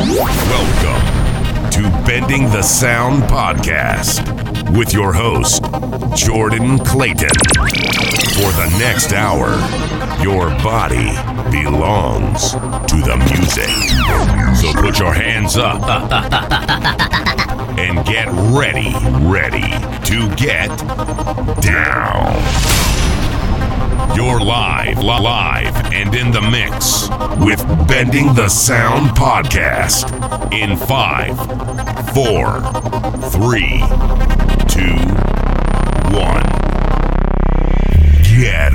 Welcome to Bending the Sound Podcast with your host, Jordan Clayton. For the next hour, your body belongs to the music. So put your hands up and get ready, ready to get down. You're live, li- live, and in the mix with Bending the Sound Podcast in five, four, three, two, one. Get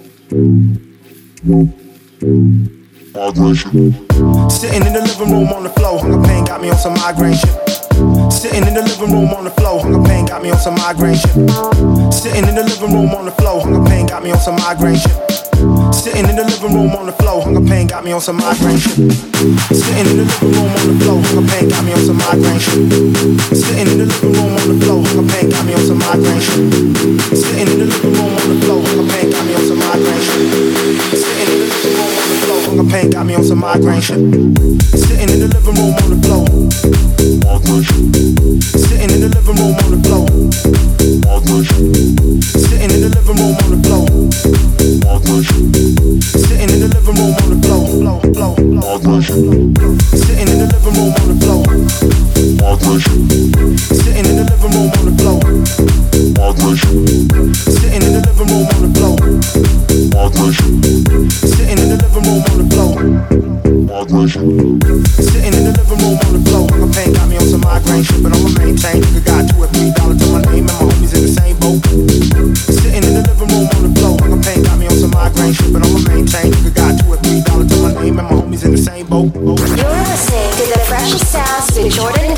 Migration. Sitting in the living room on the floor, hunger pain got me on some migraine shit. Sitting in the living room on the floor, hunger pain got me on some migraine shit. Sitting in the living room on the floor, hunger pain got me on some migraine shit. Sitting in the living room on the floor, hunger pain got me on some migraine shit. Sitting in the living room on the floor, hunger pain got me on some migraine shit. Sitting in the living room on the floor, hunger pain got me on some migraine shit. Sitting in the living room on the floor, hunger pain got me on some migraine shit. Hunger pain got me on some migraine shit. Sitting in the living room on the floor. Sitting in the living room on the floor. Sitting in the living room on the floor. Sitting in the living room on the floor. Sitting in the living room on the floor. Sitting in the living room on the floor. Sitting in the living room on the floor. Sitting in the living room on the floor. Sitting in the living room on the floor. My pain got me on some migraine shit, but I'ma maintain. Nigga got two or three dollars to my name, and my homies in the same boat. Sitting in the living room on the floor. My pain got me on some migraine shit, but I'ma maintain. Nigga got two or three dollars to my name, and my homies in the same boat. You're listening to the freshest sounds with Jordan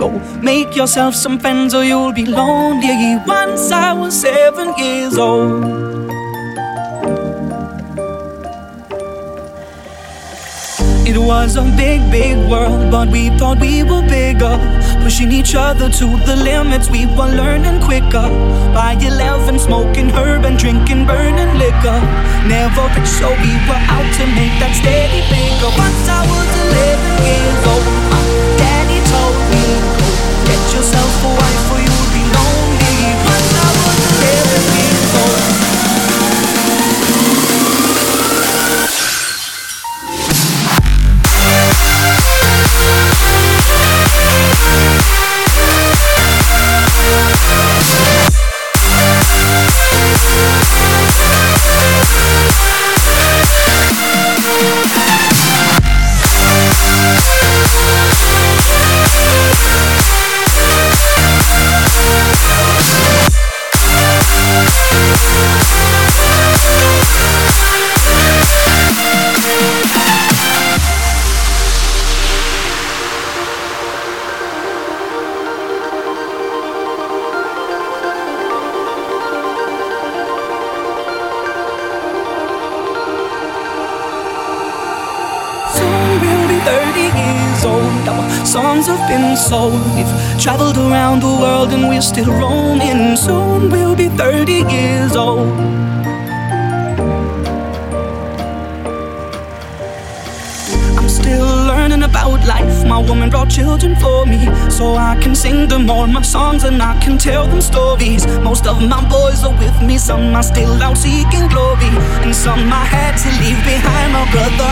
go. Make yourself some friends or you'll be lonely. Once I was seven years old. It was a big, big world, but we thought we were bigger. Pushing each other to the limits, we were learning quicker. By 11, smoking herb and drinking burning liquor. Never rich, so we were out to make that steady bigger. Once I was 11 years old. I yourself for away. are still out seeking glory, and some I had to leave behind, my brother.